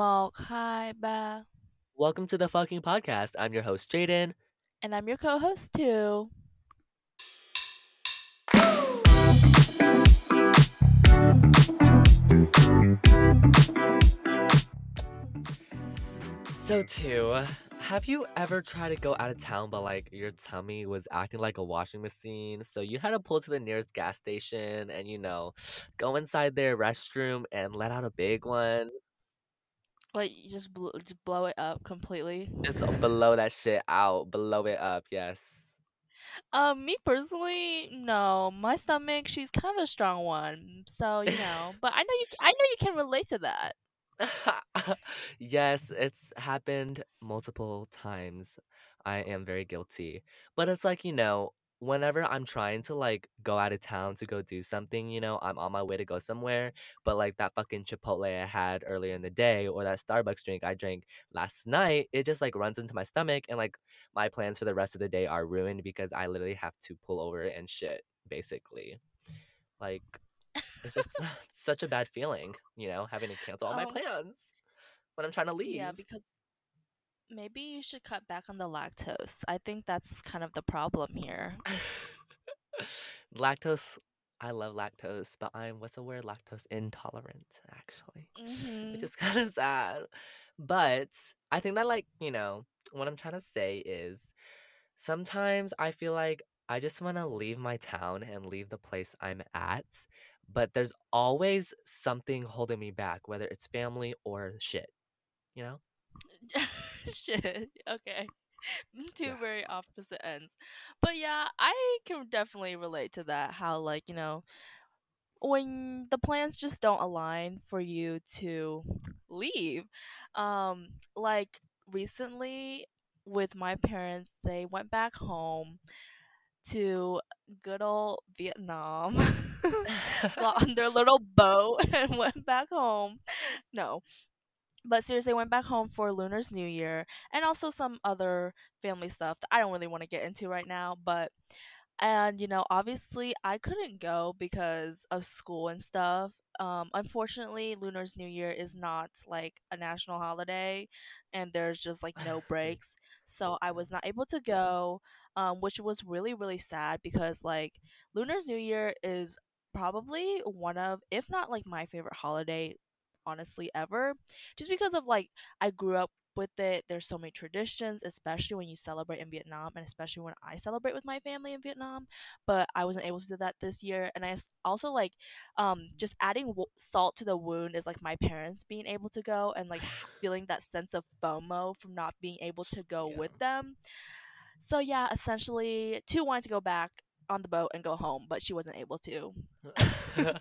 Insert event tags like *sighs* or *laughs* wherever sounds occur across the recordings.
Milk. Hi, Ba. Welcome to the fucking podcast. I'm your host, Jayden. And I'm your co host, Thu. So, Thu, have you ever tried to go out of town, but like your tummy was acting like a washing machine? So you had to pull to the nearest gas station and, you know, go inside their restroom and let out a big one? Like, you just, bl- just blow it up completely. Just blow that shit out, blow it up, yes. Um, me personally, no. My stomach, she's kind of a strong one. So, you know, but I know you I know you can relate to that. *laughs* yes, it's happened multiple times. I am very guilty. But it's like, you know, whenever I'm trying to like go out of town to go do something, you know, I'm on my way to go somewhere, but like that fucking Chipotle I had earlier in the day or that Starbucks drink I drank last night, it just like runs into my stomach and like my plans for the rest of the day are ruined because I literally have to pull over and shit, basically. Like it's just *laughs* *laughs* such a bad feeling, you know, having to cancel all my Oh, plans when I'm trying to leave. yeah, because maybe you should cut back on the lactose. I think that's kind of the problem here. *laughs* lactose, I love lactose, but I'm, what's the word? Lactose intolerant, actually, which Mm-hmm. is *laughs* kind of sad. But I think that, like, you know, what I'm trying to say is sometimes I feel like I just want to leave my town and leave the place I'm at, but there's always something holding me back, whether it's family or shit, you know? *laughs* Shit. Okay. Two Yeah. very opposite ends. But yeah, I can definitely relate to that. How, like, you know, when the plans just don't align for you to leave. Um, like recently with my parents, they went back home to good old Vietnam, *laughs* *laughs* got on their little boat and went back home. No, but seriously, I went back home for Lunar's New Year and also some other family stuff that I don't really want to get into right now. But and, you know, obviously I couldn't go because of school and stuff. Um, unfortunately, Lunar's New Year is not like a national holiday and there's just like no *laughs* breaks. So I was not able to go, um, which was really, really sad because like Lunar's New Year is probably one of, if not like my favorite holiday, honestly, ever. Just because of like, I grew up with it. There's so many traditions, especially when you celebrate in Vietnam, and especially when I celebrate with my family in Vietnam. But I wasn't able to do that this year, and I also like um just adding w- salt to the wound is like my parents being able to go and like *sighs* feeling that sense of FOMO from not being able to go with them. So yeah, essentially, Thu wanted to go back on the boat and go home, but she wasn't able to. *laughs*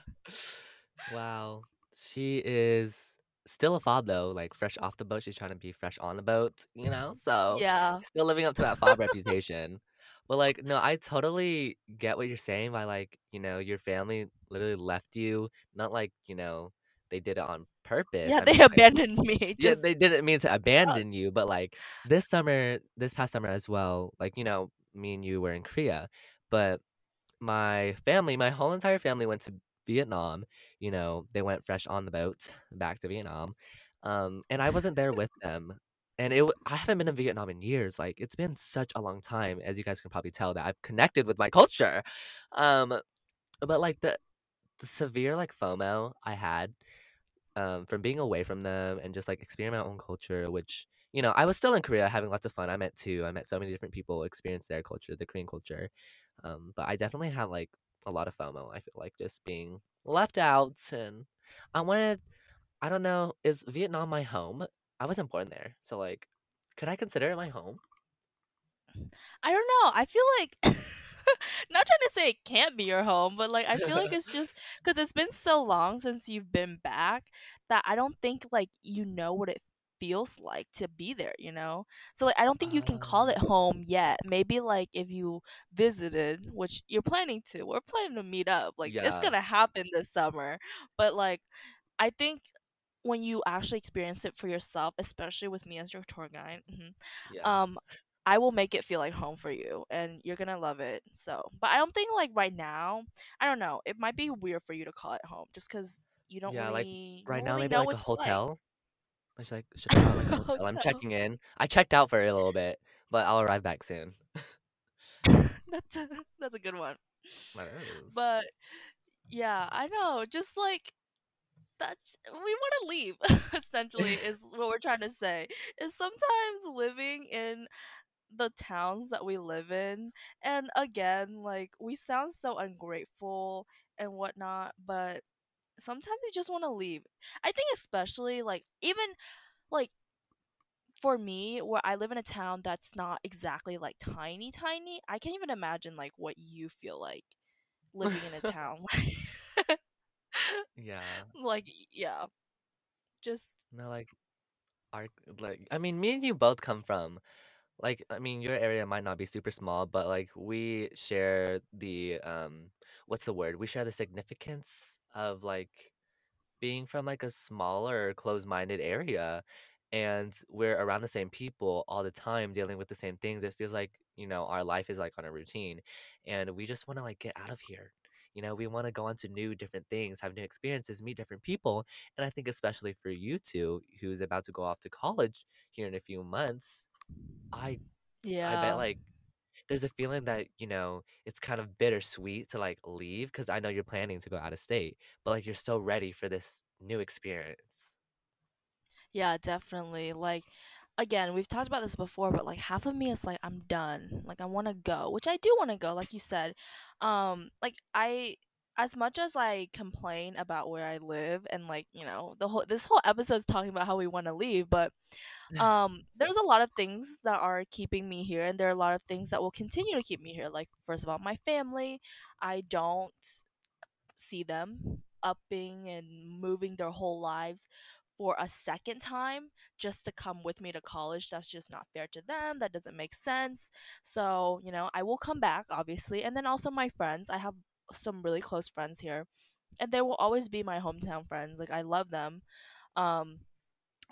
Wow. She is still a fob though, like fresh off the boat. She's trying to be fresh on the boat, you know? So yeah, still living up to that fob reputation. But like, no, I totally get what you're saying by like, you know, your family literally left you. Not like, you know, they did it on purpose. yeah, I they mean like abandoned *laughs* me. yeah, Just they didn't mean to uh, abandon you, but like this summer, this past summer as well, like, you know, me and you were in Korea, but my family, my whole entire family went to Vietnam. You know, they went fresh on the boat back to Vietnam. Um, and I wasn't there with them. And it, I haven't been in Vietnam in years. Like it's been such a long time, as you guys can probably tell that I've connected with my culture. Um, but like the the severe like FOMO I had um, from being away from them and just like experiencing my own culture, which you know I was still in Korea having lots of fun. I met Thu. I met so many different people, experienced their culture, the Korean culture. Um, but I definitely had like a lot of FOMO. I feel like just being left out, and I wanted. I don't know. Is Vietnam my home? I wasn't born there, so like, could I consider it my home? I don't know. I feel like *laughs* not trying to say it can't be your home, but like I feel like it's just *laughs* because it's been so long since you've been back that I don't think like you know what it feels like to be there, you know? So like I don't think you can call Oh, it home yet. Maybe like if you visited, which you're planning to, we're planning to meet up. Like it's gonna happen this summer. But like I think when you actually experience it for yourself, especially with me as your tour guide, mhm, yeah, um, I will make it feel like home for you, and you're gonna love it. So, but I don't think like right now, I don't know. It might be weird for you to call it home, just because you don't yeah. Really, you right now, really maybe know like a hotel. like. Hotel. She's like, "Should I find like a *laughs* hotel? I'm Hotel. checking in." I checked out for a little bit, but I'll arrive back soon. *laughs* that's a, that's a good one. *laughs* That is. But yeah, I know. Just like that's we want to leave. essentially, is what we're trying to say. Is sometimes living in the towns that we live in, and again, like we sound so ungrateful and whatnot, but sometimes you just want to leave. I think especially like even like for me where I live in a town that's not exactly like tiny tiny, I can't even imagine like what you feel like living in a *laughs* town *laughs* Yeah. like yeah, just No, like our like I mean, me and you both come from like I mean, your area might not be super small, but like we share the um what's the word? We share the significance of like being from like a smaller closed-minded area and we're around the same people all the time dealing with the same things it feels like you know our life is like on a routine and we just want to like get out of here. You know we want to go on to new different things have new experiences meet different people and i think especially for you Thu who's about to go off to college here in a few months i yeah i bet like there's a feeling that, you know, it's kind of bittersweet to, like, leave because I know you're planning to go out of state, but, like, you're so ready for this new experience. Yeah, definitely. Like again, we've talked about this before, but like half of me is like I'm done. Like I want to go, which I do want to go, like you said. Um like I as much as I complain about where I live and like, you know, the whole this whole episode is talking about how we want to leave, but *laughs* um there's a lot of things that are keeping me here and there are a lot of things that will continue to keep me here. Like first of all, my family. I don't see them upping and moving their whole lives for a second time just to come with me to college. That's just not fair to them. That doesn't make sense. So, you know, I will come back, obviously. And then also my friends. I have some really close friends here. And they will always be my hometown friends. Like I love them. Um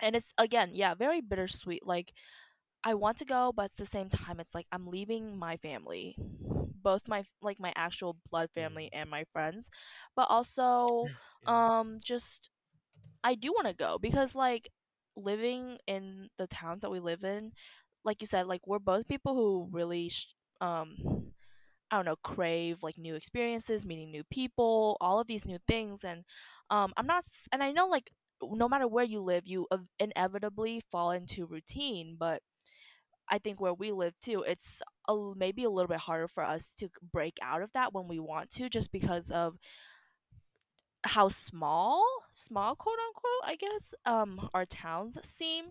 and it's again, yeah, very bittersweet. Like I want to go, but at the same time, it's like I'm leaving my family, both my like my actual blood family Mm, and my friends, but also, *sighs* yeah. um, just I do want to go because like living in the towns that we live in, like you said, like we're both people who really, sh- um, I don't know, crave like new experiences, meeting new people, all of these new things, and um, I'm not, and I know like no matter where you live, you inevitably fall into routine, but I think where we live too, it's a, maybe a little bit harder for us to break out of that when we want to, just because of how small, small quote unquote, I guess, um, our towns seem.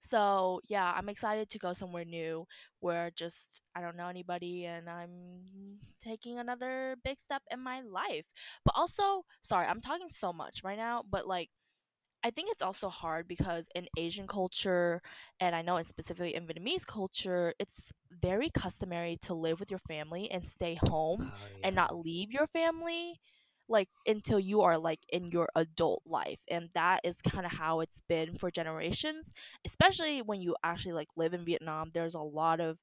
So yeah, I'm excited to go somewhere new where just I don't know anybody and I'm taking another big step in my life. But also, sorry, I'm talking so much right now, but like I think it's also hard because in Asian culture, and I know in specifically in Vietnamese culture, it's very customary to live with your family and stay home Oh, and not leave your family like until you are like in your adult life and that is kind of how it's been for generations especially when you actually like live in Vietnam there's a lot of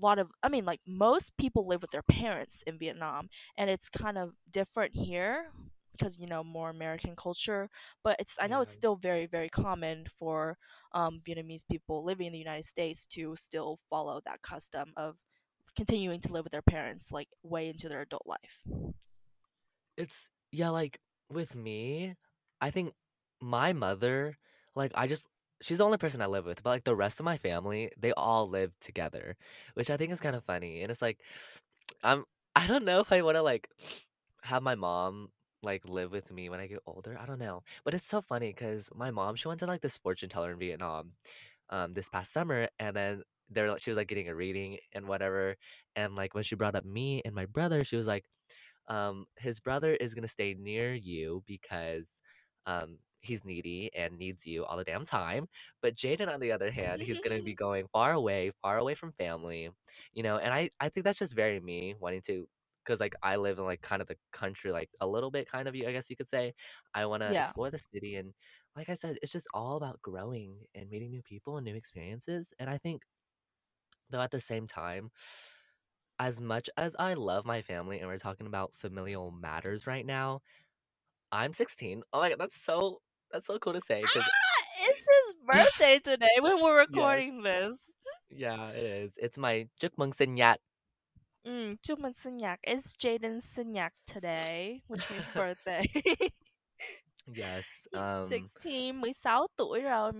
lot of I mean like most people live with their parents in Vietnam and it's kind of different here because you know more American culture but it's I know it's still very very common for um, Vietnamese people living in the United States to still follow that custom of continuing to live with their parents like way into their adult life. It's yeah, like with me, I think my mother, like I just she's the only person I live with, but like the rest of my family, they all live together, which I think is kind of funny. And it's like *sniffs* I'm *laughs* I don't know if I want to like have my mom like live with me when I get older. I don't know. But it's so funny cuz my mom she went to like this fortune teller in Vietnam um this past summer and then there like she was like getting a reading and whatever and like when she brought up me and my brother, she was like um, his brother is gonna stay near you because um, he's needy and needs you all the damn time. But Jayden, on the other hand, he's gonna be *laughs* going far away, far away from family, you know. And I, I think that's just very me wanting to, because like I live in like kind of the country, like a little bit, kind of. You, I guess you could say. I want to yeah. explore the city, and like I said, it's just all about growing and meeting new people and new experiences. And I think though at the same time as much as I love my family and we're talking about familial matters right now, I'm 16. Oh my god, that's so that's so cool to say because it's his birthday today when we're *laughs* yes. recording this. Yeah, it is. It's my sinh nhật. Mm, sinh nhật. It's Jayden's sinh nhật today, which means *laughs* birthday. Yes. *laughs* Um 16, 16 tuổi rồi.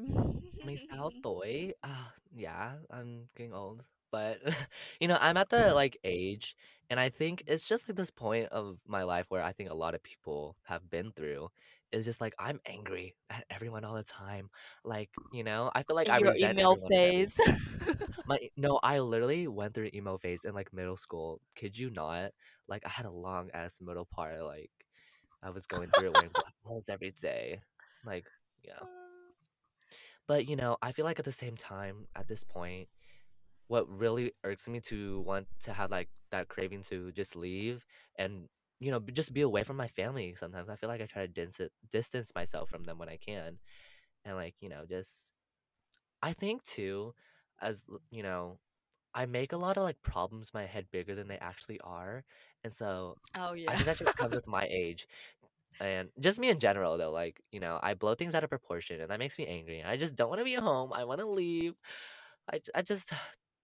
16 tuổi. Uh, yeah, I'm getting old. But *laughs* you know, I'm at the mm-hmm. like age and I think it's just like this point of my life where I think a lot of people have been through is just like I'm angry at everyone all the time. Like, you know, I feel like In I your resent email everyone and phase. everything. *laughs* My no, I literally went through emo phase in like middle school. Kid you not? Like I had a long ass middle part. Like I was going through it wearing black *laughs* clothes every day. Like yeah. Uh. But you know, I feel like at the same time, at this point, what really irks me to want to have like that craving to just leave and you know just be away from my family. Sometimes I feel like I try to distance distance myself from them when I can, and like you know just I think too, as you know, I make a lot of like problems in my head bigger than they actually are, and so oh yeah. I think that just comes with my *laughs* age. And just me in general though, like, you know, I blow things out of proportion and that makes me angry. I just don't want to be at home. I want to leave. I, I just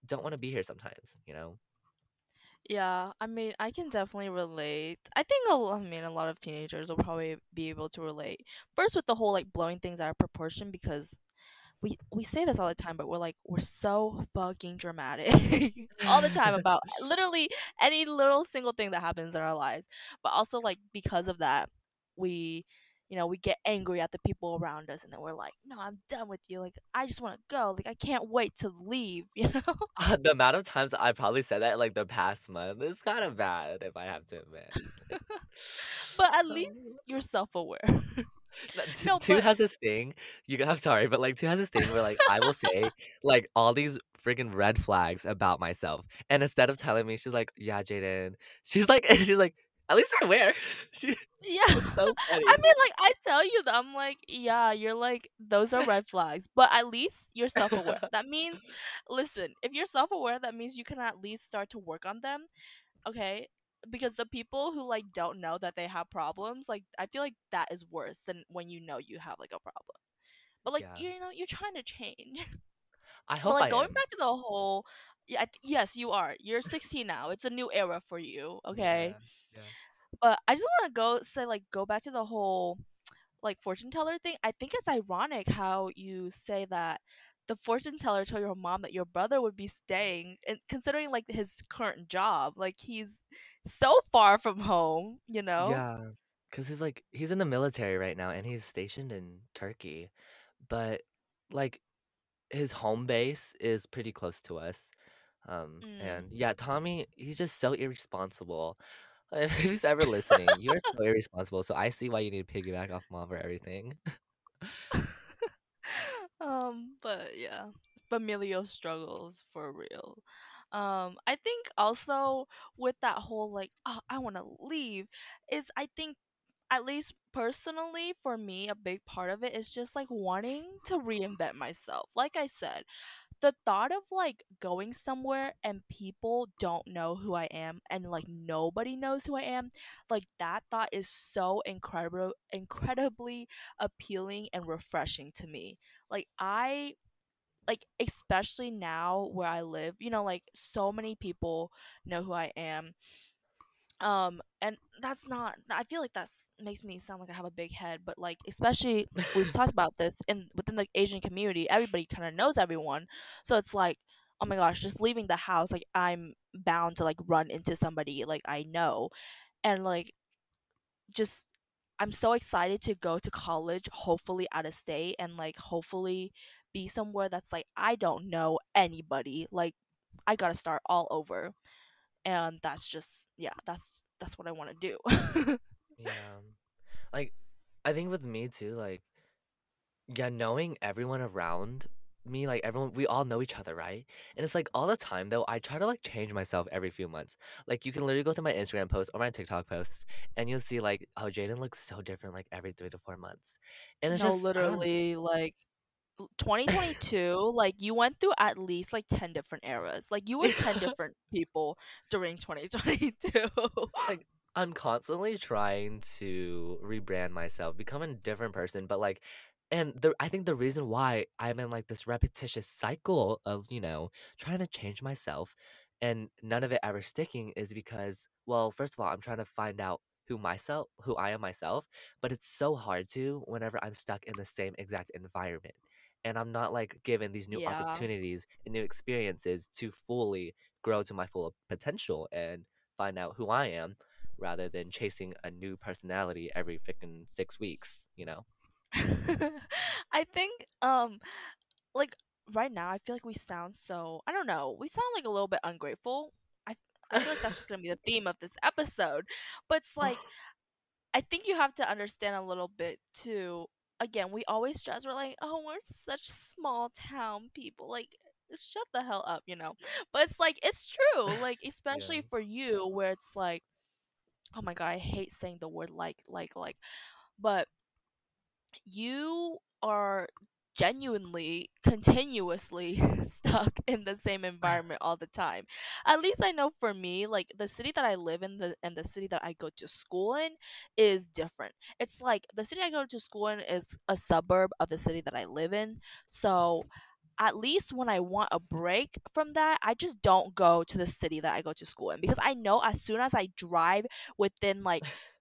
don't want to be here sometimes, you know? Yeah, I mean, I can definitely relate. I think a I mean a lot of teenagers will probably be able to relate. First with the whole like blowing things out of proportion because we we say this all the time, but we're like we're so fucking dramatic *laughs* all the time *laughs* about literally any little single thing that happens in our lives. But also like because of that, we you know, we get angry at the people around us and then we're like, "No, I'm done with you. Like I just want to go. Like I can't wait to leave." *laughs* You know? Uh, the amount of times I probably said that like the past month is kind of bad if I have to admit. *laughs* But at *laughs* least you're self-aware. No, t- no, Thu but has this thing. You, I'm sorry, but like Thu has this thing where like I will say like all these freaking red flags about myself, and instead of telling me, she's like, "Yeah, Jayden," she's like, she's like, "At least you're aware." *laughs* Yeah. so *laughs* I mean, like, I tell you that I'm like, yeah, you're like, those are red flags, but at least you're self aware. *laughs* That means, listen, if you're self aware, that means you can at least start to work on them, okay? Because the people who, like, don't know that they have problems, like, I feel like that is worse than when you know you have, like, a problem. But, like, yeah, you know, you're trying to change. I but, hope like, I going am. back to the whole, yeah, th- yes, you are. You're 16 now. It's a new era for you, okay? Yeah. Yes. But I just want to go say, like, go back to the whole like fortune teller thing, I think it's ironic how you say that the fortune teller told your mom that your brother would be staying and considering like his current job. Like he's so far from home, you know? Yeah, because he's like he's in the military right now, and he's stationed in Turkey, but like his home base is pretty close to us. Um, and Mm. yeah, Tommy, he's just so irresponsible. *laughs* If he's ever listening, you're so irresponsible. So I see why you need to piggyback off mom for everything. *laughs* um, but yeah, familial struggles for real. Um, I think also with that whole like, oh, I want to leave, is I think at least personally for me a big part of it is just like wanting to reinvent myself like i said the thought of like going somewhere and people don't know who i am and like nobody knows who i am like that thought is so incredible incredibly appealing and refreshing to me. Like i like especially now where i live you know like so many people know who i am um and that's not i feel like that's makes me sound like i have a big head but like especially we've talked about this in within the asian community everybody kind of knows everyone. So it's like oh my gosh just leaving the house like i'm bound to like run into somebody like i know. And like just i'm so excited to go to college hopefully out of state and like hopefully be somewhere that's like i don't know anybody like i gotta start all over. And that's just yeah that's that's what i want to do *laughs* Yeah. Like I think with me too, like yeah, knowing everyone around me, like everyone, we all know each other, right? And it's like all the time though, I try to like change myself every few months. Like you can literally go through my Instagram posts or my TikTok posts, and you'll see like, oh, Jayden looks so different like every three to four months, and it's no just literally like 2022 like you went through at least like 10 different eras like you were 10 *laughs* different people during 2022 like I'm constantly trying to rebrand myself, become a different person, but like and the I think the reason why I'm in like this repetitious cycle of, you know, trying to change myself and none of it ever sticking is because, well, first of all, I'm trying to find out who myself who I am myself, but it's so hard to whenever I'm stuck in the same exact environment. And I'm not like given these new Yeah. opportunities and new experiences to fully grow to my full potential and find out who I am rather than chasing a new personality every freaking six weeks, you know? *laughs* I think um like right now I feel like we sound so I don't know, we sound like a little bit ungrateful. I I feel like that's just going to be the *laughs* theme of this episode. But it's like *laughs* I think you have to understand a little bit too. Again, we always stress we're like, "Oh, we're such small town people." Like shut the hell up, you know. But it's like it's true. Like *laughs* yeah. especially for you where it's like, "Oh my god, I hate saying the word like like like." But you are genuinely continuously *laughs* stuck in the same environment all the time. At least I know for me, like the city that I live in the and the city that I go to school in is different. It's like the city I go to school in is a suburb of the city that I live in. So at least when I want a break from that, I just don't go to the city that I go to school in because I know as soon as I drive within like *laughs*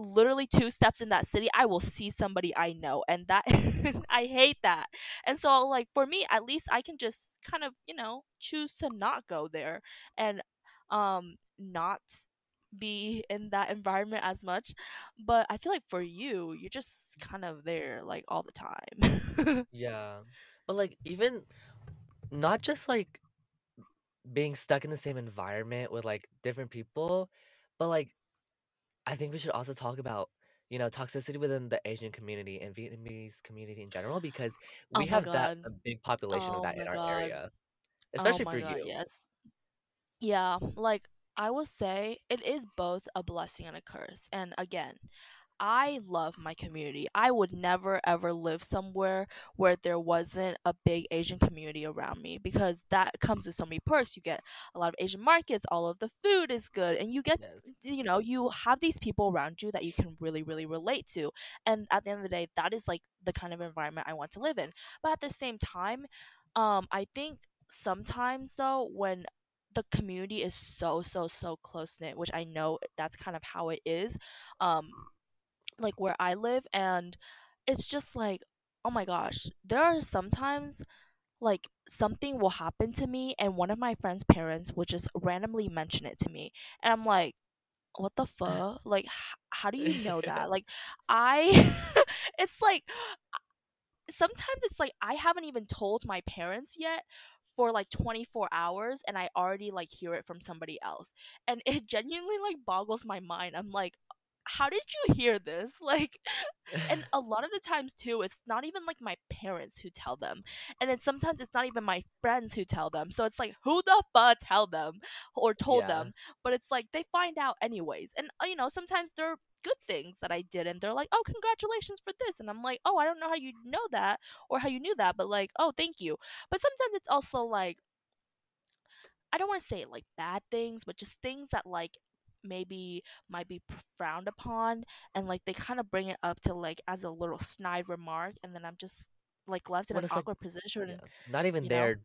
literally two steps in that city, I will see somebody I know, and that *laughs* I hate that. And so, like for me, at least I can just kind of you know choose to not go there and um not be in that environment as much. But I feel like for you, you're just kind of there like all the time. *laughs* Yeah. But like even not just like being stuck in the same environment with like different people, but like I think we should also talk about, you know, toxicity within the Asian community and Vietnamese community in general because oh we my have that god. a big population of Oh that in our god. area, Oh especially my for god. you. Yes. Yeah, like I will say it is both a blessing and a curse. And again, I love my community. I would never ever live somewhere where there wasn't a big Asian community around me because that comes with so many perks. You get a lot of Asian markets, all of the food is good, and you get Yes. you know, you have these people around you that you can really really relate to. And at the end of the day, that is like the kind of environment I want to live in. But at the same time, um I think sometimes though when the community is so so so close knit, which I know that's kind of how it is. Um like where I live and it's just like oh my gosh there are sometimes like something will happen to me and one of my friend's parents will just randomly mention it to me and I'm like what the *laughs* fuck like h- how do you know that like I *laughs* it's like sometimes it's like I haven't even told my parents yet for like 24 hours and I already like hear it from somebody else. And it *laughs* genuinely like boggles my mind. I'm like how did you hear this? *laughs* Like and *laughs* a lot of the times too it's not even like my parents who tell them and then sometimes it's not even my friends who tell them so it's like who the fuck tell them or told yeah. them but it's like they find out anyways and uh, you know sometimes they're good things that i did and they're like oh congratulations for this and i'm like oh i don't know how you know that or how you knew that but like oh thank you but sometimes it's also like I don't want to say like bad things, but just things that like maybe might be frowned upon and like they kind of bring it up to like as a little snide remark and then I'm just like left in an it's like awkward position, yeah, not even you know? their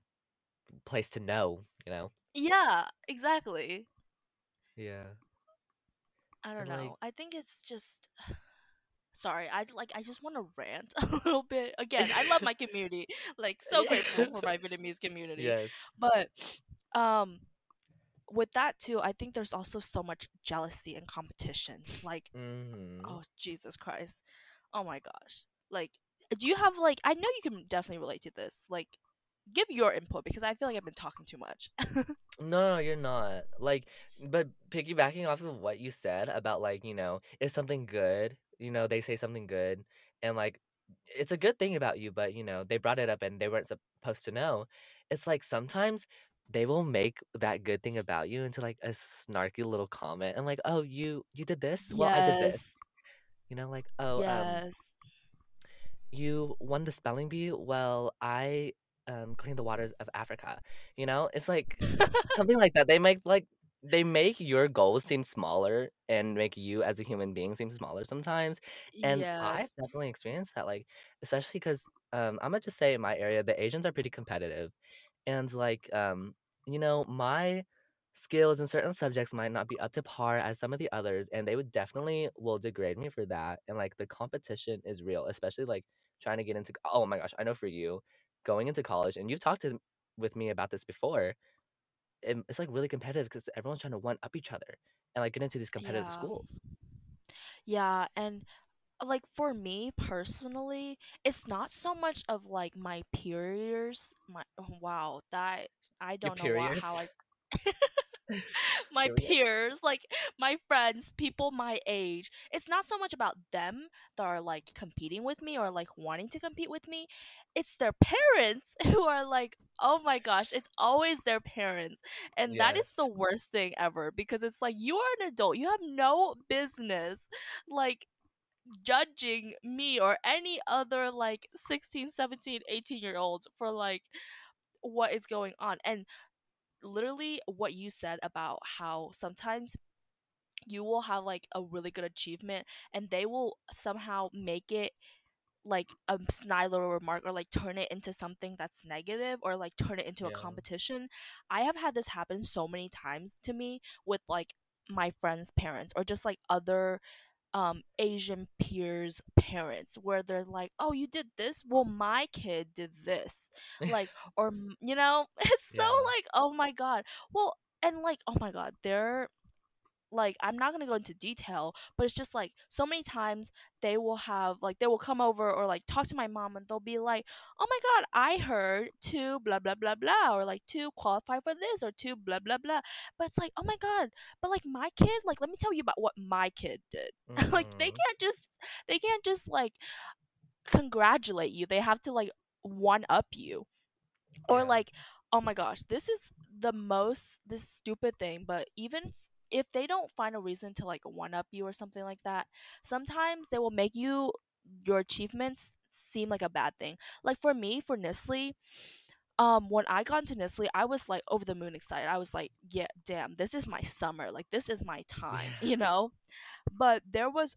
place to know, you know. Yeah, exactly. Yeah. I don't And like know. I think it's just *sighs* sorry. I like I just want to rant *laughs* a little bit. Again, I love my *laughs* community. Like so grateful for my *laughs* Vietnamese community. yes. But um with that too, I think there's also so much jealousy and competition. Like Mhm. Oh, Jesus Christ. Oh my gosh. Like, do you have like I know you can definitely relate to this. Like, give your input because I feel like I've been talking too much. *laughs* No, you're not. Like, but piggybacking off of what you said about like, you know, if something good, you know, they say something good and like it's a good thing about you, but you know, they brought it up and they weren't supposed to know. It's like sometimes they will make that good thing about you into like a snarky little comment and like, "Oh, you you did this? Well, I did this." yes. You know, like, "Oh, um Yes. you won the spelling bee? Well, I um cleaned the waters of Africa." You know? It's like *laughs* something like that. They make like they make your goals seem smaller and make you as a human being seem smaller sometimes. And I've Yes. definitely experienced that, like, especially because um, I'm gonna just say in my area, the Asians are pretty competitive. And like, um, you know, my skills in certain subjects might not be up to par as some of the others, and they would definitely will degrade me for that. And like the competition is real, especially like trying to get into oh my gosh, I know for you, going into college, and you've talked to with me about this before it, it's like really competitive because everyone's trying to one up each other and like get into these competitive Yeah. schools. Yeah, and like for me personally, it's not so much of like my peers. My oh, *laughs* wow, that I don't know what how I *laughs* *laughs* my peers, like my friends, people my age. It's not so much about them that are like competing with me or like wanting to compete with me. It's their parents who are like, oh my gosh, it's always their parents. And that is the worst thing ever because it's like you are an adult. You have no business like judging me or any other like 16, 17, 18 year olds for like what is going on. And literally what you said about how sometimes you will have like a really good achievement and they will somehow make it like a snide little remark or like turn it into something that's negative or like turn it into a competition. I have had this happen so many times to me with like my friends' parents or just like other um Asian peers' parents where they're like, "Oh, you did this? Well, my kid did this." Like *laughs* or you know, *laughs* it's so Yeah. like, "Oh my god." Well, and like, "Oh my god, they're like I'm not gonna go into detail, but it's just like so many times they will have like they will come over or like talk to my mom and they'll be like, "Oh my god, I heard Thu blah blah blah blah," or like Thu qualify for this or Thu blah blah blah. But it's like, oh my god, but like my kid, like let me tell you about what my kid did. *laughs* like they Mm-hmm. can't just they can't just like congratulate you. They have to like one up you or Yeah. like oh my gosh this is the most this stupid thing but even if they don't find a reason to like one up you or something like that sometimes they will make you your achievements seem like a bad thing like for me for Nestle um when I got into Nestle I was like over the moon excited I was like yeah damn this is my summer like this is my time you know but there was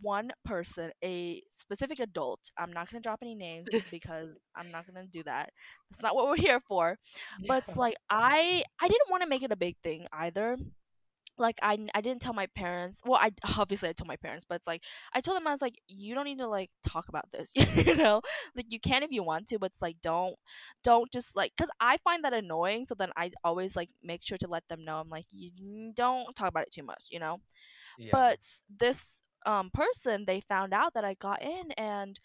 one person, a specific adult. I'm not gonna drop any names *laughs* because I'm not gonna do that. That's not what we're here for. But it's like I I didn't want to make it a big thing either. Like I I didn't tell my parents. Well, I *laughs* obviously I told my parents, but it's like I told them I was like, you don't need to like talk about this, *laughs* you know. Like you can if you want to, but it's like don't don't just like because I find that annoying. So then I always like make sure to let them know. I'm like you don't talk about it too much, you know Yeah. but this um person they found out that I got in and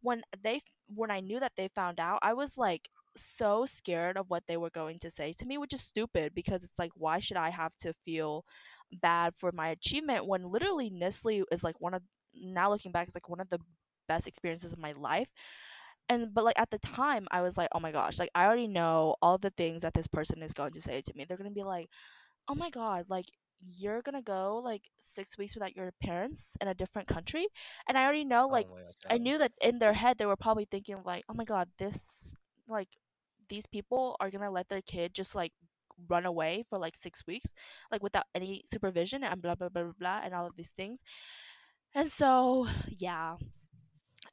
when they when I knew that they found out I was like so scared of what they were going to say to me which is stupid because it's like why should I have to feel bad for my achievement when literally Nestle is like one of now looking back it's like one of the best experiences of my life. And but like at the time I was like oh my gosh like I already know all the things that this person is going to say to me. They're going to be like oh my god, like you're gonna go like six weeks without your parents in a different country, and I already know Oh like my. I knew that in their head they were probably thinking like, oh my god, this like these people are gonna let their kid just like run away for like six weeks like without any supervision and blah blah blah blah blah and all of these things. And so yeah.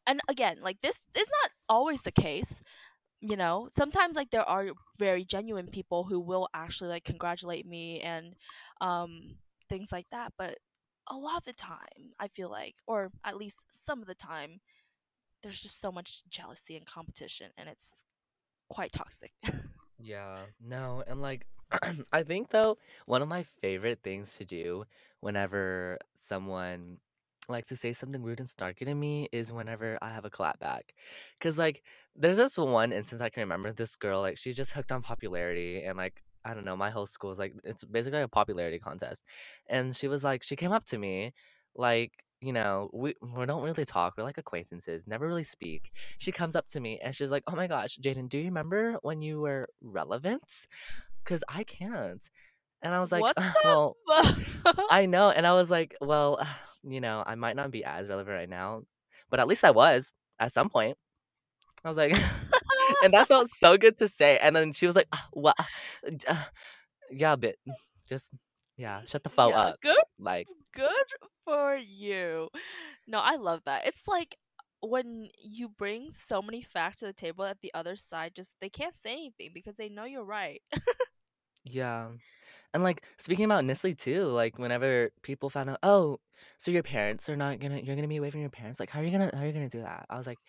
And again like this is not always the case you know? Sometimes like there are very genuine people who will actually like congratulate me and um things like that but a lot of the time i feel like or at least some of the time there's just so much jealousy and competition and it's quite toxic *laughs* Yeah, no, and like *clears throat* I think though one of my favorite things to do whenever someone likes to say something rude and snarky to me is whenever I have a clap back. Cause like there's this one instance I can remember this girl like she's just hooked on popularity and like I don't know, my whole school is like it's basically a popularity contest. And she was like she came up to me like you know, we we don't really talk. We're like acquaintances, never really speak she comes up to me and she's like, "Oh my gosh, Jayden, do you remember when you were relevant? Cause I can't." And I was like, what "Well, the fuck I know." And I was like, "Well, you know, I might not be as relevant right now, but at least I was at some point." I was like, *laughs* and that felt so good to say. And then she was like, "Ah, "What? Uh, yeah, a bit." Just yeah, shut the *laughs* phone Yeah, up. good Like good for you. No, I love that. It's like when you bring so many facts to the table that the other side just they can't say anything because they know you're right. yeah. And like speaking about Nestle too, like whenever people found out, oh, so your parents are not gonna you're gonna be away from your parents, like how are you gonna how are you gonna do that? I was like,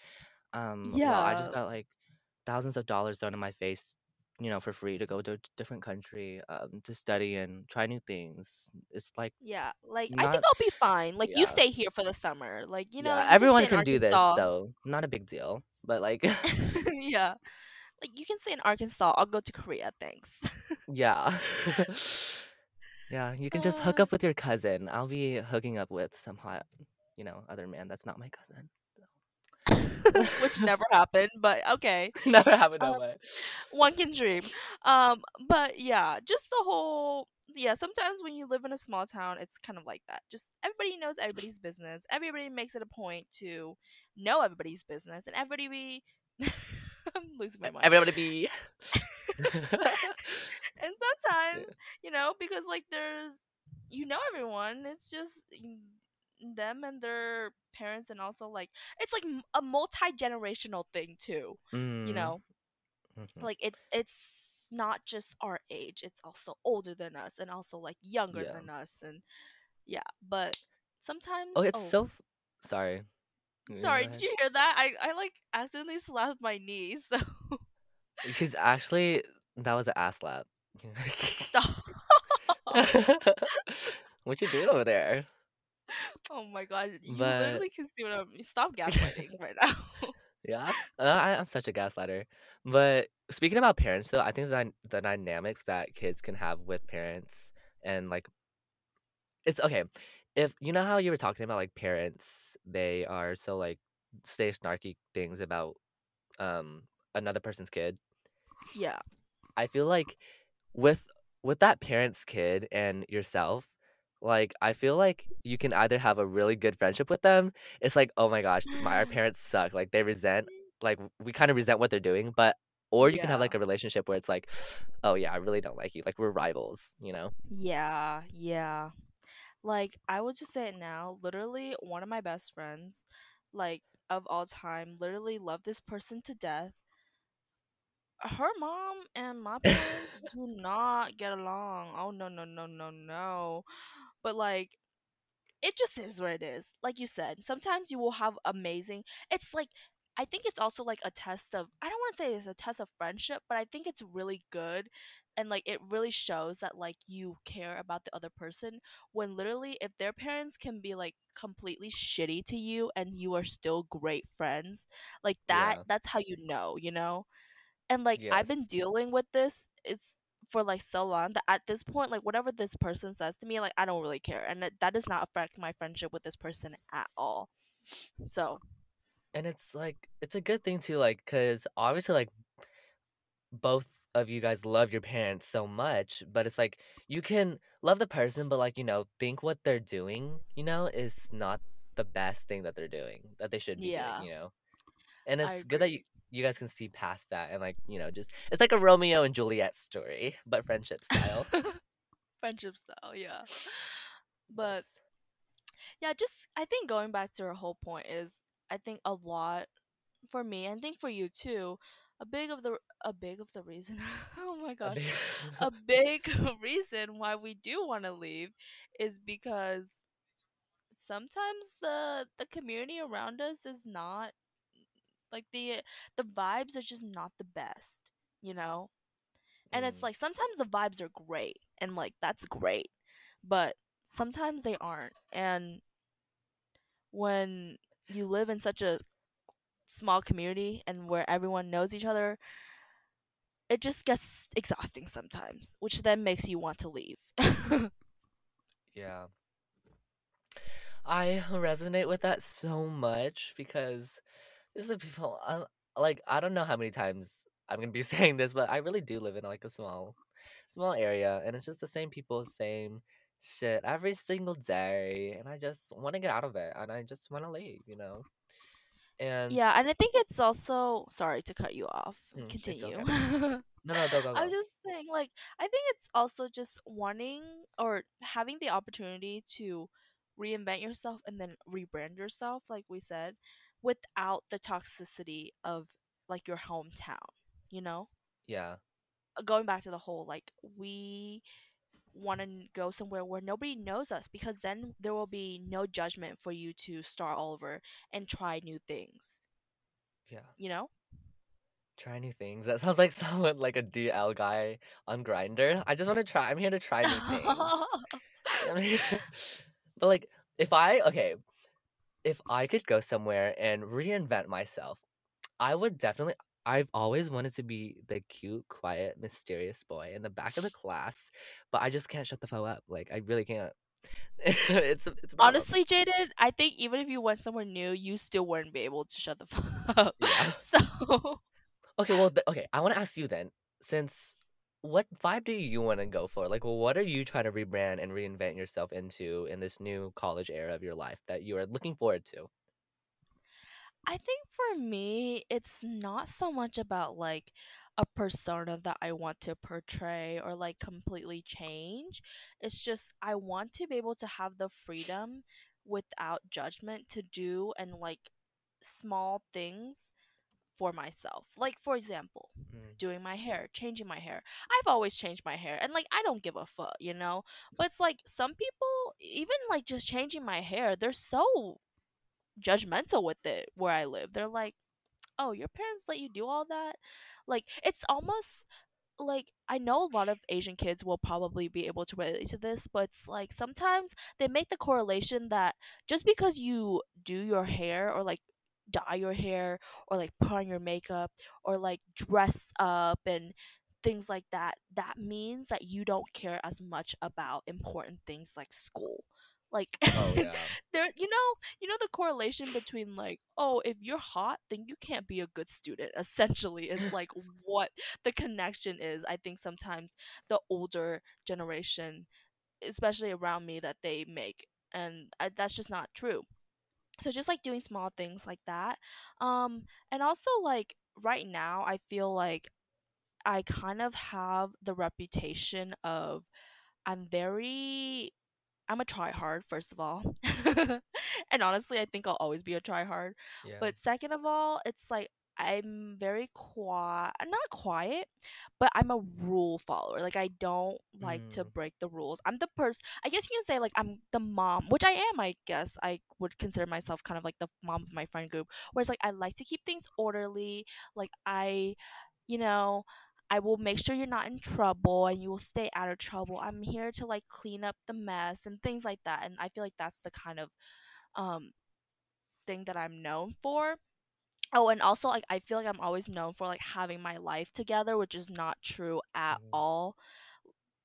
um, well, I just got like thousands of dollars thrown in my face, you know, for free to go to a different country, um, to study and try new things. It's like Yeah, like I think not I'll be fine. Like you yeah. stay here for the summer. Like, you know, Yeah, you stay everyone in can do this, Arkansas. so not a big deal. But like *laughs* *laughs* yeah. Like you can stay in Arkansas. I'll go to Korea, thanks. *laughs* yeah. yeah, you can just hook uh, up with your cousin. I'll be hooking up with some hot, you know, other man that's not my cousin. *laughs* which never happened, but okay. *laughs* Never happened Uh, no way. one can dream. Um, but yeah, just the whole yeah, sometimes when you live in a small town, it's kind of like that. Just everybody knows everybody's business. Everybody makes it a point to know everybody's business, and everybody. *laughs* I'm losing my mind. Everybody be and sometimes, you know, because like there's, you know, everyone. It's just them and their parents, and also like it's like a multi generational thing too. You Mm, know, mhm. like it it's not just our age it's also older than us and also like younger Yeah. than us and yeah but sometimes Oh, it's oh so f- sorry. Sorry did you hear that i i like accidentally slapped my knee *laughs* so Because actually, that was an ass slap. *laughs* *laughs* what you doing over there? Oh my god you But literally can see what i'm stop gaslighting right now *laughs* yeah, uh, I, I'm such a gaslighter. But speaking about parents, though, I think the the dynamics that kids can have with parents and like it's okay. If you know how you were talking about like parents, they are so like say snarky things about um another person's kid. yeah I feel like with with that parent's kid and yourself, like I feel like you can either have a really good friendship with them. It's like, oh my gosh, my our parents suck. Like they resent like we kind of resent what they're doing, but or you can have like a relationship where it's like, *sniffs* oh yeah, I really don't like you. Like we're rivals, you know? yeah yeah like i will just say it now literally one of my best friends like of all time literally love this person to death her mom and my *laughs* parents do not get along. Oh no no no no no. But like it just is what it is. Like you said, sometimes you will have amazing. It's like I think it's also like a test of I don't want to say it's a test of friendship, but I think it's really good and like it really shows that like you care about the other person when literally if their parents can be like completely shitty to you and you are still great friends, like that Yeah. that's how you know, you know? and like I've been dealing with this is for like so long that at this point like whatever this person says to me like I don't really care and that, that does not affect my friendship with this person at all. So, And it's like it's a good thing too, like, cause obviously like both of you guys love your parents so much, but it's like you can love the person, but like, you know, think what they're doing, you know, is not the best thing that they're doing, that they should be doing, you know? And it's good that you. You guys can see past that and like, you know, just it's like a Romeo and Juliet story, but friendship style. *laughs* Friendship style, yeah. But yeah, just I think going back to her whole point is I think a lot for me, and I think for you too, a big of the a big of the reason. *laughs* oh my A gosh. big A *laughs* big reason why we do want to leave is because sometimes the the community around us is not like the the vibes are just not the best, you know? And it's mm, like sometimes the vibes are great and like that's great, but sometimes they aren't. And when you live in such a small community and where everyone knows each other, it just gets exhausting sometimes, which then makes you want to leave. *laughs* yeah. I resonate with that so much because This is people. I, like I don't know how many times I'm gonna be *laughs* saying this, but I really do live in like a small, small area, and it's just the same people, same shit every single day, and I just want to get out of it, and I just want to leave. You know. And Yeah, and I think it's also sorry to cut you off. mm, Continue. okay. *laughs* No, no, go, go, I was go. just saying, like, I think it's also just wanting or having the opportunity to reinvent yourself and then rebrand yourself, like we said, without the toxicity of like your hometown, you know? Yeah, Uh, Going back to the whole, like, we want to go somewhere where nobody knows us because then there will be no judgment for you to start all over and try new things, yeah. you know? Try new things. That sounds like *laughs* someone like a DL guy on Grindr. I just want to try. I'm here to try new things. *laughs* *laughs* But like, if I okay, if I could go somewhere and reinvent myself, I would definitely. I've always wanted to be the cute, quiet, mysterious boy in the back of the class, but I just can't shut the foe up. Like I really can't. it's *laughs* it's a. Honestly, Jayden, I think even if you went somewhere new, you still wouldn't be able to shut the *laughs* fuck up. Yeah. *laughs* So Okay, well, th- okay. I want to ask you then, since what vibe do you want to go for? Like, what are you trying to rebrand and reinvent yourself into in this new college era of your life that you are looking forward to? I think for me, it's not so much about like a persona that I want to portray or like completely change. It's just I want to be able to have the freedom without judgment to do and like small things for myself. Like for example, Mm, doing my hair, changing my hair. I've always changed my hair and like I don't give a fuck, you know? But it's like some people even like just changing my hair, they're so judgmental with it where I live. They're like, "Oh, your parents let you do all that?" Like it's almost like I know a lot of Asian kids will probably be able to relate to this, but it's like sometimes they make the correlation that just because you do your hair or like dye your hair or like put on your makeup or like dress up and things like that, that means that you don't care as much about important things like school. Like Oh *laughs* yeah. there you know you know the correlation between like oh if you're hot then you can't be a good student essentially is like what the connection is i think sometimes the older generation especially around me that they make and I, that's just not true so just like doing small things like that um and also like right now i feel like i kind of have the reputation of i'm very I'm a try hard, first of all. *laughs* and honestly, I think I'll always be a try hard. Yeah. But second of all, it's like I'm very quiet, not quiet, but I'm a rule follower. Like I don't like to Mm, break the rules. I'm the person. I guess you can say like I'm the mom, which I am. I guess I would consider myself kind of like the mom of my friend group. Whereas like I like to keep things orderly. Like I, you know, I will make sure you're not in trouble and you will stay out of trouble. I'm here to like clean up the mess and things like that. And I feel like that's the kind of um thing that I'm known for. Oh, and also like I feel like I'm always known for like having my life together, which is not true at mm. all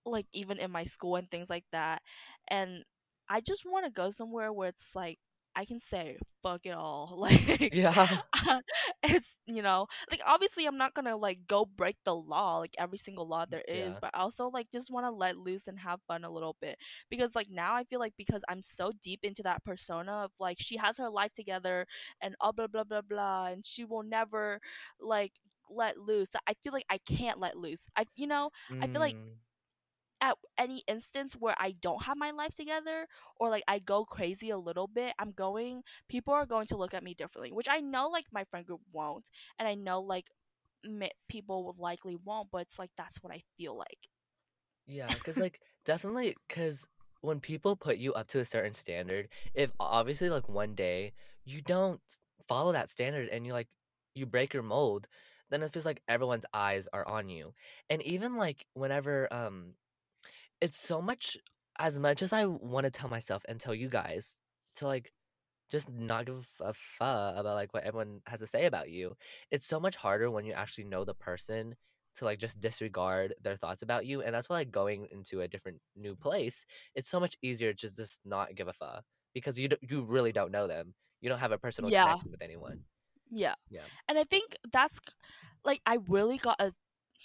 like even in my school and things like that. And I just want to go somewhere where it's like I can say fuck it all. *laughs* Like Yeah. *laughs* it's you know, like obviously I'm not going to like go break the law, like every single law there is, Yeah. but I also like just want to let loose and have fun a little bit because like now I feel like because I'm so deep into that persona of like she has her life together and all blah blah blah blah and she will never like let loose. I feel like I can't let loose. I you know, I feel like Mm, at any instance where I don't have my life together or like I go crazy a little bit, I'm going people are going to look at me differently, which I know like my friend group won't and I know like mi- people will likely won't, but it's like that's what I feel like. yeah, cause like definitely, cause when people put you up to a certain standard, if obviously like one day you don't follow that standard and you like you break your mold, then it feels like everyone's eyes are on you. And even like whenever um It's so much as much as I wanna tell myself and tell you guys to, like, just not give a fuck about, like, what everyone has to say about you, it's so much harder when you actually know the person to, like, just disregard their thoughts about you, and that's why, like, going into a different new place, it's so much easier to just not give a fuck because you d you really don't know them. You don't have a personal Yeah. connection with anyone. Yeah. Yeah. And I think that's like I really got a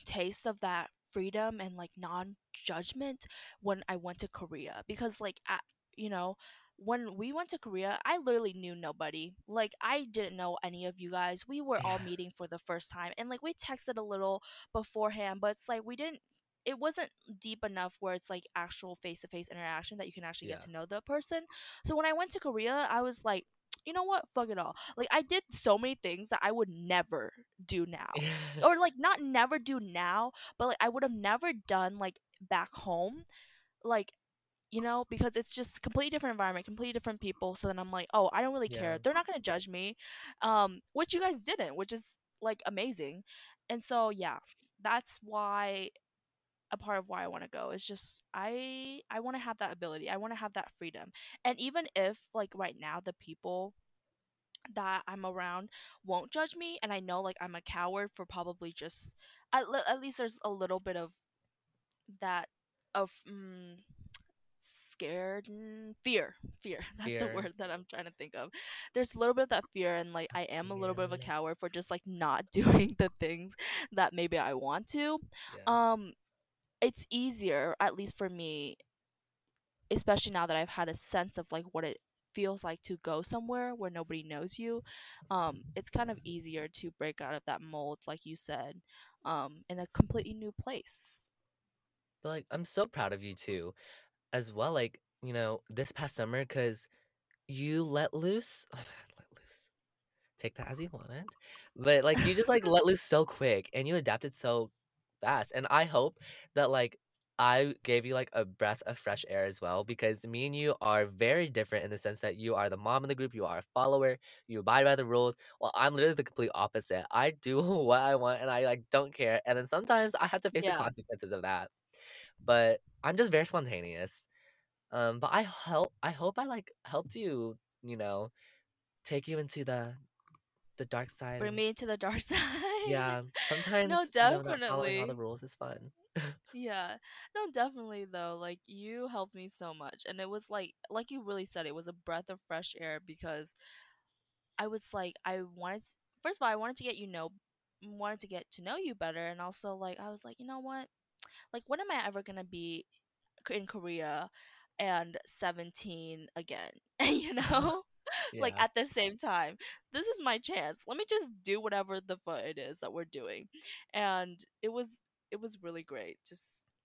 taste of that freedom and like non-judgment when I went to Korea because like at, you know when we went to Korea, I literally knew nobody. Like I didn't know any of you guys. We were all meeting for the first time and like we texted a little beforehand, but it's like we didn't it wasn't deep enough where it's like actual face-to-face interaction that you can actually get to know the person. So when I went to Korea, I was like, you know what? Fuck it all. Like I did so many things that I would never do now. *laughs* Or like not never do now, but like I would have never done like back home. Like you know, because it's just completely different environment, completely different people. So then I'm like, oh, I don't really yeah. care. They're not gonna judge me, um, which you guys didn't, which is like amazing. And so yeah, that's why a part of why I want to go is just I I want to have that ability. I want to have that freedom. And even if like right now the people that I'm around won't judge me and I know like I'm a coward for probably just at, at least there's a little bit of that of mm, scared mm, fear fear *laughs* that's the word that i'm trying to think of there's a little bit of that fear and like i am a little bit of a Yes. coward for just like not *laughs* doing the things that maybe i want to Yeah. um it's easier at least for me especially now that i've had a sense of like what it feels like to go somewhere where nobody knows you um it's kind of easier to break out of that mold like you said um in a completely new place But like, I'm so proud of you too, as well. Like, you know, this past summer, because you let loose. *laughs* Let loose. Take that as you want it. But like, you just like let loose so quick, and you adapted so fast. And I hope that like I gave you like a breath of fresh air as well, because me and you are very different in the sense that you are the mom in the group, you are a follower, you abide by the rules. Well, I'm literally the complete opposite. I do *laughs* what I want, and I like don't care. And then sometimes I have to face the consequences of that but I'm just very spontaneous. Um, but I help. I hope I like helped you. You know, take you into the the dark side. bring me to the dark *laughs* side yeah, *laughs* no sometimes you know following all the rules is fun. *laughs* Yeah. No, definitely though. Like you helped me so much and it was like like you really said it was a breath of fresh air because I was like I wanted s- first of all I wanted to get you know wanted to get to know you better and also like I was like, you know what? Like when am I ever to be in Korea and 17 again? you know? *laughs* like at the same time. This is my chance. Let me just do whatever the fuck it is that we're doing. And it was it was really great just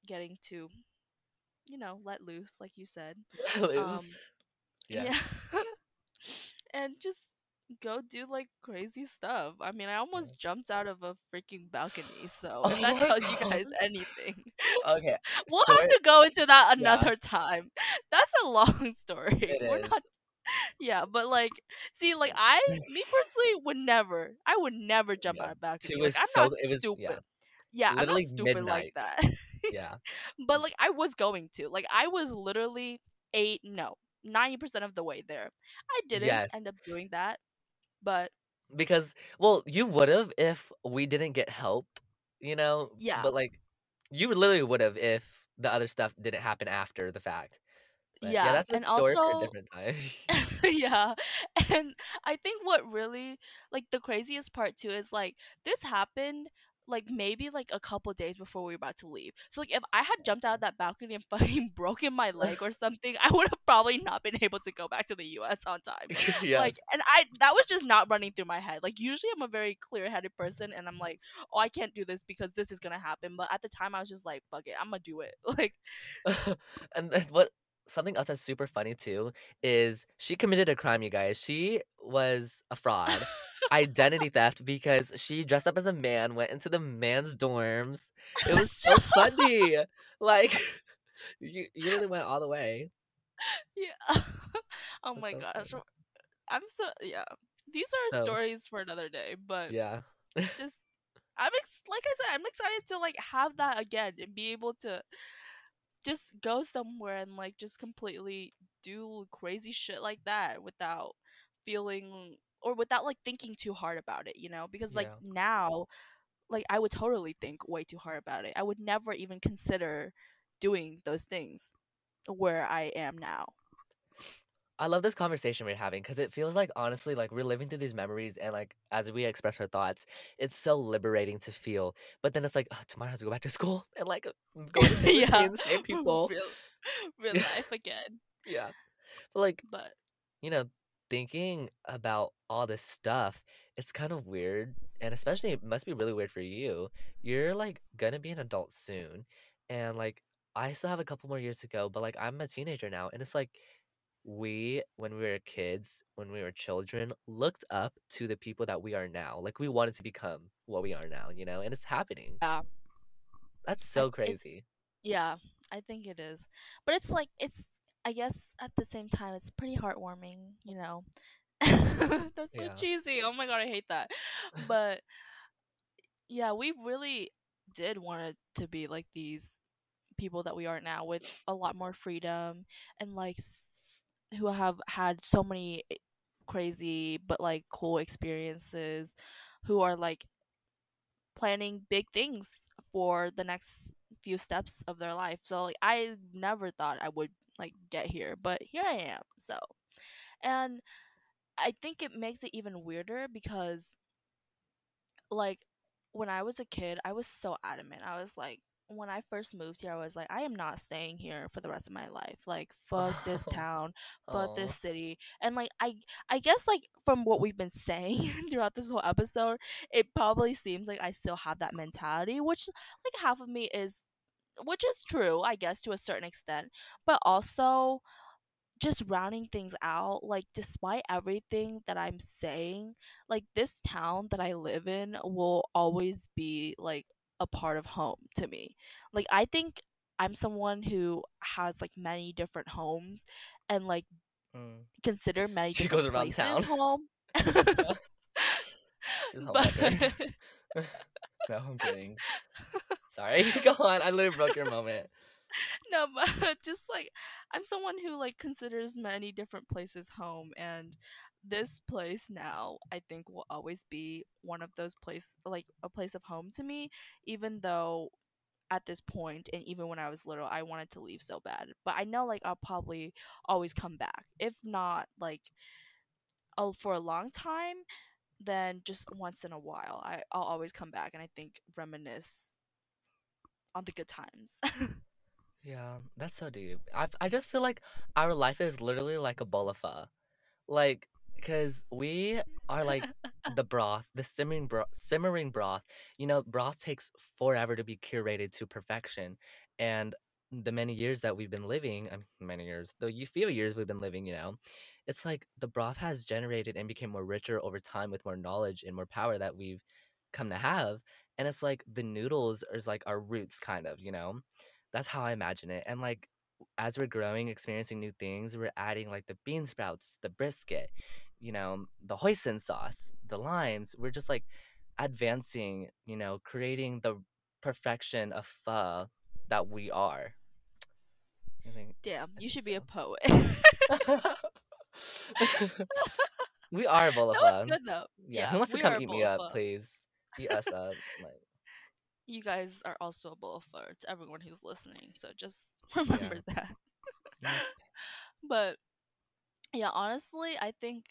getting to you know, let loose, like you said. *laughs* Um, Yeah, yeah. *laughs* and just go do like crazy stuff. I mean, I yeah. almost jumped out of a freaking balcony, so if Oh that tells you guys anything. Okay, we'll short. have to go into that Yeah, another time. That's a long story. it We're not is. Yeah, but like see like I me personally would never I would never jump Yeah, out of balcony. two Like I'm so. not It was yeah, stupid. Yeah, I'm not stupid like that. Yeah. *laughs* but like I was going to. Like I was literally eight no, ninety percent of the way there. I didn't Yes. end up doing that. But Because well, you would have if we didn't get help, you know. yeah. But like, you literally would have if the other stuff didn't happen after the fact. But yeah, Yeah. that's a And story for a also different time. *laughs* yeah. And I think what really like the craziest part too is like this happened like maybe like a couple days before we were about to leave. So like if I had jumped out of that balcony and *laughs* fucking broken my leg or *laughs* something, I would have probably not been able to go back to the US on time. Like yes. and I that was just not running through my head. Like usually I'm a very clear-headed person and I'm like, "Oh, I can't do this because this is going to happen." But at the time I was just like, "Fuck it, I'm going to do it." Like and then what something else that's super funny too is she committed a crime, you guys. She was a fraud. Identity *laughs* theft because she dressed up as a man, went into the man's dorms. It was so *laughs* funny. Like *laughs* you, you really went all the way. yeah. oh my so gosh. fun. I'm so yeah. These are So stories for another day, but yeah. just I'm ex- like I said, I'm excited to like have that again and be able to just go somewhere and like just completely do crazy shit like that without feeling or without like thinking too hard about it, you know? Because like Yeah. now, like I would totally think way too hard about it. I would never even consider doing those things where I am now. I love this conversation we're having because it feels like honestly like we're living through these memories and like as we express our thoughts, it's so liberating to feel. But then it's like "Ugh, tomorrow I have to go back to school and like *laughs* go to the same yeah. routine, same *laughs* people. Real real *laughs* life again. yeah. But like, but you know, thinking about all this stuff, it's kind of weird. And especially, it must be really weird for you. You're like gonna be an adult soon. And like, I still have a couple more years to go, but like, I'm a teenager now. And it's like, we, when we were kids, when we were children, looked up to the people that we are now. Like, we wanted to become what we are now, you know? And it's happening. yeah, That's so it's crazy. yeah, I think it is. But it's like it's I guess at the same time it's pretty heartwarming, you know. *laughs* That's so Yeah. cheesy. Oh my god, I hate that. But yeah, we really did want it to be like these people that we are now with a lot more freedom and like who have had so many crazy but like cool experiences who are like planning big things for the next few steps of their life. So like I never thought I would like get here, but here I am. So, and I think it makes it even weirder because like when I was a kid, I was so adamant. I was like when I first moved here, I was like, I am not staying here for the rest of my life. Like, fuck this *laughs* town, fuck this oh, city. And like I I guess like from what we've been saying *laughs* throughout this whole episode, it probably seems like I still have that mentality, which like half of me is which is true, I guess, to a certain extent. But also just rounding things out, like despite everything that I'm saying, like this town that I live in will always be like a part of home to me. Like I think I'm someone who has like many different homes and like mm. consider many She different goes around places town. home. *laughs* *laughs* She's but *laughs* no, I'm kidding. Sorry. Go on. I literally broke your moment. no, but just like I'm someone who like considers many different places home and this place now I think will always be one of those place like a place of home to me even though at this point and even when I was little I wanted to leave so bad. But I know like I'll probably always come back. If not like for a long time, then just once in a while. I I'll always come back and I think reminisce on the good times. *laughs* Yeah, that's so deep. I, I just feel like our life is literally like a bowl of pho. Like, because we are like *laughs* the broth, the simmering broth, simmering broth. You know, broth takes forever to be curated to perfection, and the many years that we've been living, I mean, many years, the y- few years we've been living, you know, it's like the broth has generated and became more richer over time with more knowledge and more power that we've come to have, and it's like the noodles is like our roots, kind of, you know. That's how I imagine it, and like as we're growing, experiencing new things, we're adding like the bean sprouts, the brisket, you know, the hoisin sauce, the limes. We're just like advancing, you know, creating the perfection of pho that we are. I think Damn, you should be a poet. *laughs* we are a bowl of was pho. good though. Yeah, Yeah, who wants to come eat me up, please? Eat us up. *laughs* Like, You guys are also a pho to everyone who's listening. So just *laughs* yeah. remember that. But yeah, honestly, I think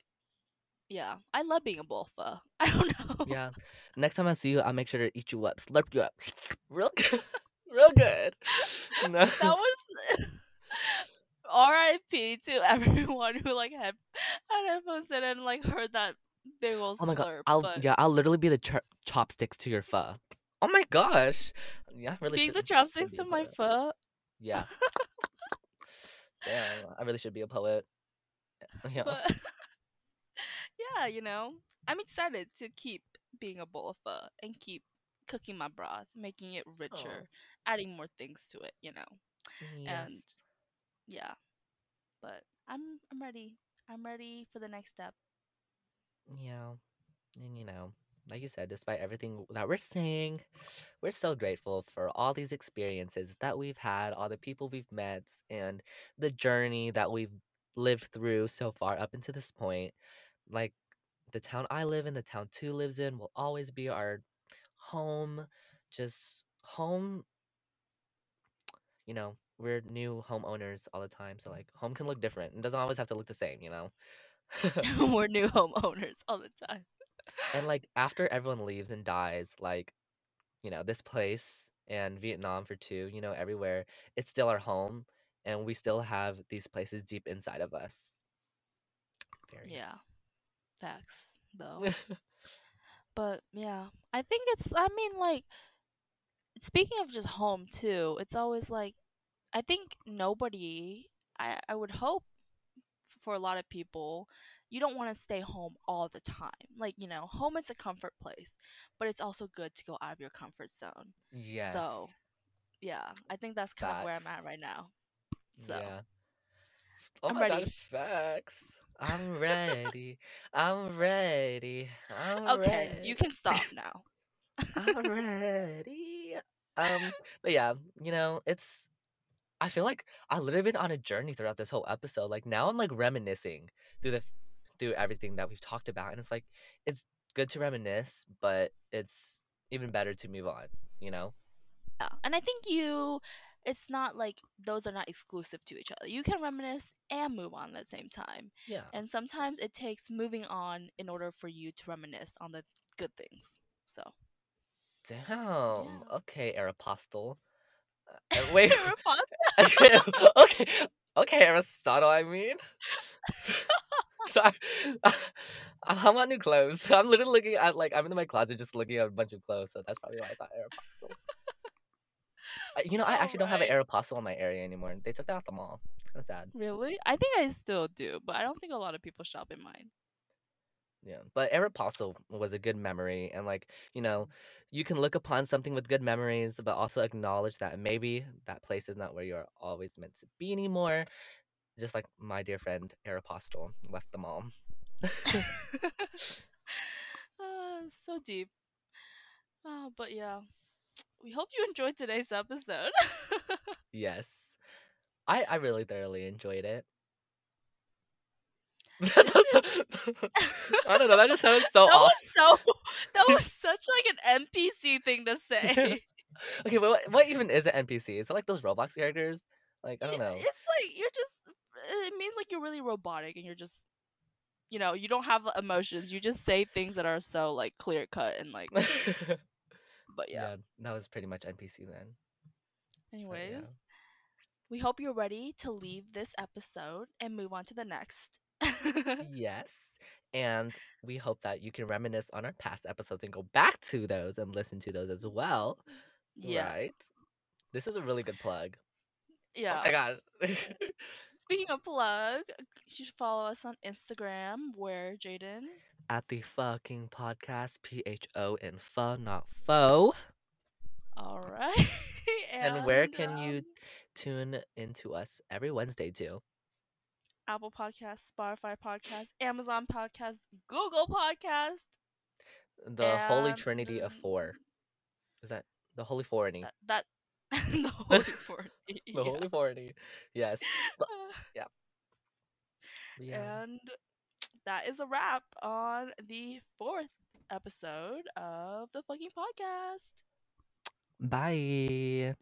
yeah, I love being a bowl. *laughs* I don't know. Yeah. Next time I see you, I'll make sure to eat you up, slurp you up, *laughs* real *laughs* good, real good. No. that was R.I.P. to everyone who like had had headphones in and like heard that big ol' Oh my god, slurp. I'll But yeah, I'll literally be the ch- chopsticks to your pho. Oh my gosh. Yeah, I really being the chopsticks be to my pho, Yeah. Damn, I really should be a poet. Yeah. but yeah, you know, I'm excited to keep being a pho and keep cooking my broth, making it Oh, richer, adding more things to it, you know. yes. And yeah, but I'm I'm ready. I'm ready for the next step. Yeah. And you know, like you said, despite everything that we're saying, we're so grateful for all these experiences that we've had, all the people we've met, and the journey that we've lived through so far up until this point. Like the town I live in, the town Thu lives in, will always be our home. Just home, you know, we're new homeowners all the time. So like home can look different. It doesn't always have to look the same, you know? *laughs* We're new homeowners all the time. and like after everyone leaves and dies, like you know, this place and Vietnam for Thu, you know, everywhere, it's still our home and we still have these places deep inside of us. Very. Yeah. Facts though. *laughs* but yeah, I think it's I mean like speaking of just home too, it's always like I think nobody I I would hope for a lot of people you don't want to stay home all the time. Like, you know, home is a comfort place, but it's also good to go out of your comfort zone. yes. So, yeah, I think that's kind of where I'm at right now. So, Yeah. Oh I'm my ready. god, facts. I'm ready. I'm ready. I'm okay, ready. you can *laughs* stop now. I'm *laughs* ready. Um, but yeah, you know, it's. I feel like I literally been on a journey throughout this whole episode. Like now, I'm like reminiscing through the through everything that we've talked about, and it's like it's good to reminisce, but it's even better to move on. You know? Yeah. And I think you it's not like those are not exclusive to each other. You can reminisce and move on at the same time. Yeah. And sometimes it takes moving on in order for you to reminisce on the good things. So, Damn. Okay, Aeropostale. *laughs* Uh, wait. Aeropostale. okay, *laughs* okay, okay, Aristotle. I mean, *laughs* sorry, I'm on new clothes. I'm literally looking at like I'm in my closet just looking at a bunch of clothes. So that's probably why I thought Aeropostale. You know, I actually don't have an. Aeropostale in my area anymore. They took that out the mall. It's kind of sad. Really? I think I still do, but I don't think a lot of people shop in mine. Yeah, but Aeropostale was a good memory, and like you know, you can look upon something with good memories, but also acknowledge that maybe that place is not where you're always meant to be anymore. Just like my dear friend Aeropostale left the mall. *laughs* *laughs* Ah, so deep. Uh, but yeah, we hope you enjoyed today's episode. *laughs* Yes, I I really thoroughly enjoyed it. *laughs* So, *laughs* I don't know. That just sounds so that off. was so. That was such like an NPC thing to say. Okay, but what, what even is an NPC? Is it like those Roblox characters? Like I don't know. It's like you're just. Eh, it means like you're really robotic, and you're just. You know, you don't have emotions. You just say things that are so like clear cut and like. But yeah. yeah, that was pretty much NPC then. Anyways, yeah. we hope you're ready to leave this episode and move on to the next. *laughs* Yes. And we hope that you can reminisce on our past episodes and go back to those and listen to those as well. yeah. Right? This is a really good plug. Oh yeah. Oh my god. Speaking of plug, you should follow us on Instagram where Jayden. At the fucking podcast, P H O in pho, not foe. All right. *laughs* And, where can um, you tune into us every Wednesday too? Apple Podcast, Spotify Podcast, Amazon Podcast, Google Podcast. The Holy Trinity of four. Is that the Holy Forty? That, that *laughs* the *laughs* Holy Forty. The Holy Forty. Yes. *sighs* yeah. Yeah. And that is a wrap on the fourth episode of the fucking podcast. Bye.